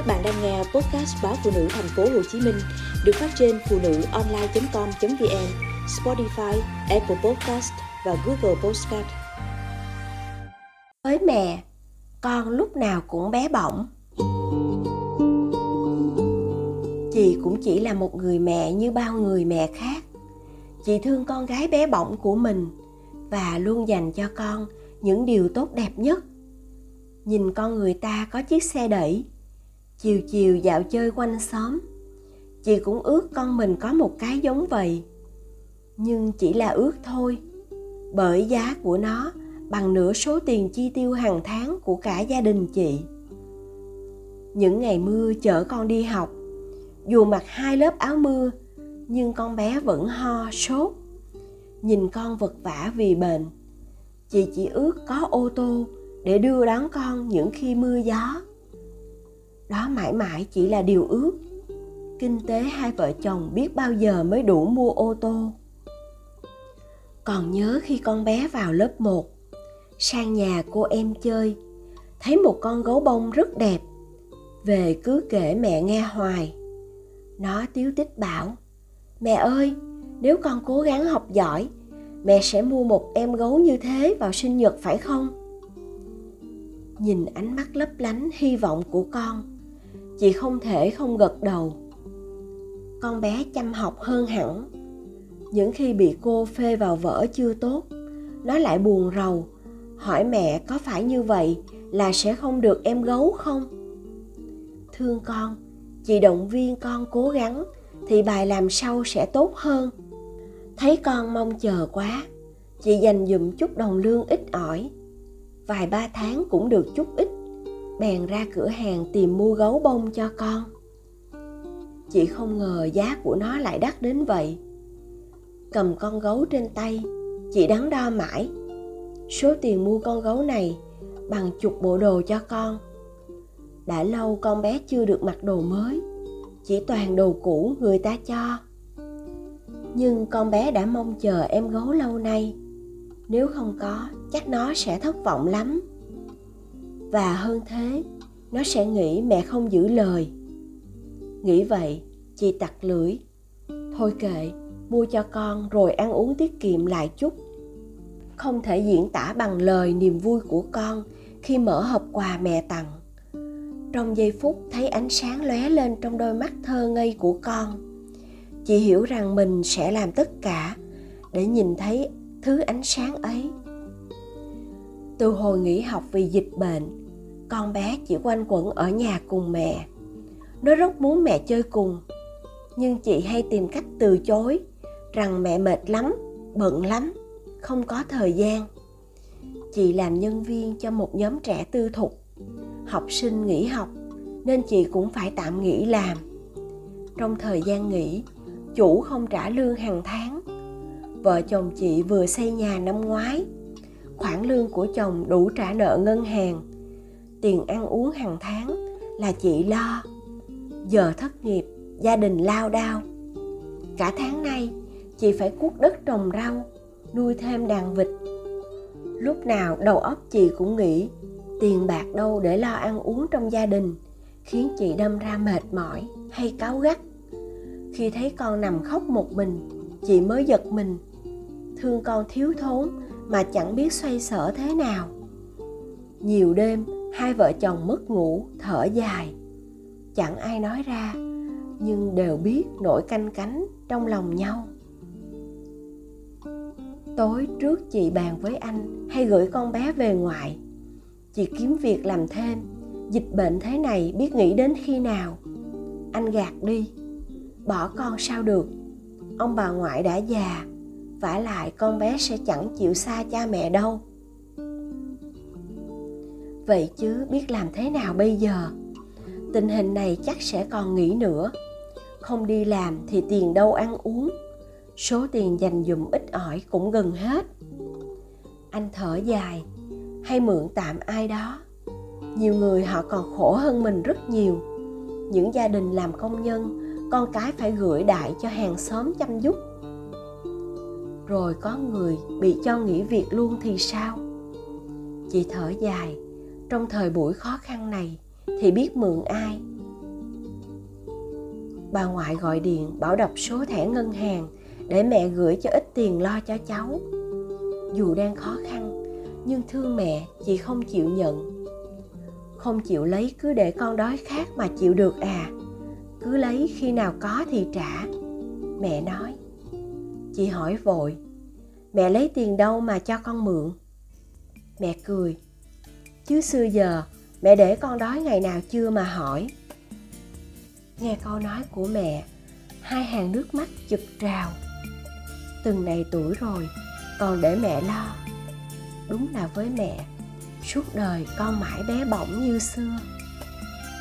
Các bạn đang nghe podcast báo phụ nữ thành phố Hồ Chí Minh được phát trên phụ nữ online.com.vn, Spotify, Apple Podcast và Google Podcast. Với mẹ, con lúc nào cũng bé bỏng. Chị cũng chỉ là một người mẹ như bao người mẹ khác. Chị thương con gái bé bỏng của mình và luôn dành cho con những điều tốt đẹp nhất. Nhìn con người ta có chiếc xe đẩy, chiều chiều dạo chơi quanh xóm. Chị cũng ước con mình có một cái giống vậy. Nhưng chỉ là ước thôi. Bởi giá của nó bằng nửa số tiền chi tiêu hàng tháng của cả gia đình chị. Những ngày mưa chở con đi học. Dù mặc hai lớp áo mưa, nhưng con bé vẫn ho, sốt. Nhìn con vật vả vì bệnh, chị chỉ ước có ô tô để đưa đón con những khi mưa gió đó, mãi mãi chỉ là điều ước. Kinh tế hai vợ chồng biết bao giờ mới đủ mua ô tô. Còn nhớ khi con bé vào lớp 1 sang nhà cô em chơi, thấy một con gấu bông rất đẹp. Về cứ kể mẹ nghe hoài. Nó tiếu tích bảo, mẹ ơi, nếu con cố gắng học giỏi, mẹ sẽ mua một em gấu như thế vào sinh nhật phải không? Nhìn ánh mắt lấp lánh hy vọng của con chị không thể không gật đầu. Con bé chăm học hơn hẳn. Những khi bị cô phê vào vở chưa tốt nó lại buồn rầu. Hỏi mẹ có phải như vậy là sẽ không được em gấu không? Thương con. Chị động viên con cố gắng thì bài làm sau sẽ tốt hơn. Thấy con mong chờ quá chị dành dụm chút đồng lương ít ỏi. Vài ba tháng cũng được chút ít bèn ra cửa hàng tìm mua gấu bông cho con. Chị không ngờ giá của nó lại đắt đến vậy. Cầm con gấu trên tay, chị đắn đo mãi. Số tiền mua con gấu này bằng chục bộ đồ cho con. Đã lâu con bé chưa được mặc đồ mới, chỉ toàn đồ cũ người ta cho. Nhưng con bé đã mong chờ em gấu lâu nay. Nếu không có, chắc nó sẽ thất vọng lắm và hơn thế, nó sẽ nghĩ mẹ không giữ lời. Nghĩ vậy, chị tặc lưỡi. Thôi kệ, mua cho con rồi ăn uống tiết kiệm lại chút. Không thể diễn tả bằng lời niềm vui của con khi mở hộp quà mẹ tặng. Trong giây phút thấy ánh sáng lóe lên trong đôi mắt thơ ngây của con, chị hiểu rằng mình sẽ làm tất cả để nhìn thấy thứ ánh sáng ấy. Từ hồi nghỉ học vì dịch bệnh con bé chỉ quanh quẩn ở nhà cùng mẹ. Nó rất muốn mẹ chơi cùng, nhưng chị hay tìm cách từ chối rằng mẹ mệt lắm, bận lắm, không có thời gian. Chị làm nhân viên cho một nhóm trẻ tư thục, học sinh nghỉ học, nên chị cũng phải tạm nghỉ làm. Trong thời gian nghỉ, chủ không trả lương hàng tháng. Vợ chồng chị vừa xây nhà năm ngoái, khoản lương của chồng đủ trả nợ ngân hàng tiền ăn uống hàng tháng là chị lo, giờ thất nghiệp, gia đình lao đao. Cả tháng nay, chị phải cuốc đất trồng rau, nuôi thêm đàn vịt. Lúc nào đầu óc chị cũng nghĩ, tiền bạc đâu để lo ăn uống trong gia đình, khiến chị đâm ra mệt mỏi hay cáu gắt. Khi thấy con nằm khóc một mình, chị mới giật mình. Thương con thiếu thốn mà chẳng biết xoay sở thế nào. Nhiều đêm hai vợ chồng mất ngủ, thở dài. Chẳng ai nói ra, nhưng đều biết nỗi canh cánh trong lòng nhau. Tối trước chị bàn với anh hay gửi con bé về ngoại. Chị kiếm việc làm thêm, dịch bệnh thế này biết nghĩ đến khi nào. Anh gạt đi, bỏ con sao được? Ông bà ngoại đã già, vả lại con bé sẽ chẳng chịu xa cha mẹ đâu vậy chứ biết làm thế nào bây giờ? Tình hình này chắc sẽ còn nghỉ nữa. Không đi làm thì tiền đâu ăn uống. Số tiền dành dụm ít ỏi cũng gần hết. Anh thở dài, hay mượn tạm ai đó. Nhiều người họ còn khổ hơn mình rất nhiều. Những gia đình làm công nhân, con cái phải gửi đại cho hàng xóm chăm giúp. Rồi có người bị cho nghỉ việc luôn thì sao? Chị thở dài trong thời buổi khó khăn này, thì biết mượn ai? Bà ngoại gọi điện bảo đọc số thẻ ngân hàng để mẹ gửi cho ít tiền lo cho cháu. Dù đang khó khăn, nhưng thương mẹ chị không chịu nhận. Không chịu lấy cứ để con đói khát mà chịu được à. Cứ lấy khi nào có thì trả. Mẹ nói. Chị hỏi vội. Mẹ lấy tiền đâu mà cho con mượn? Mẹ cười chứ xưa giờ, mẹ để con đói ngày nào chưa mà hỏi. Nghe câu nói của mẹ, hai hàng nước mắt chực trào. Từng này tuổi rồi, còn để mẹ lo. Đúng là với mẹ, suốt đời con mãi bé bỏng như xưa.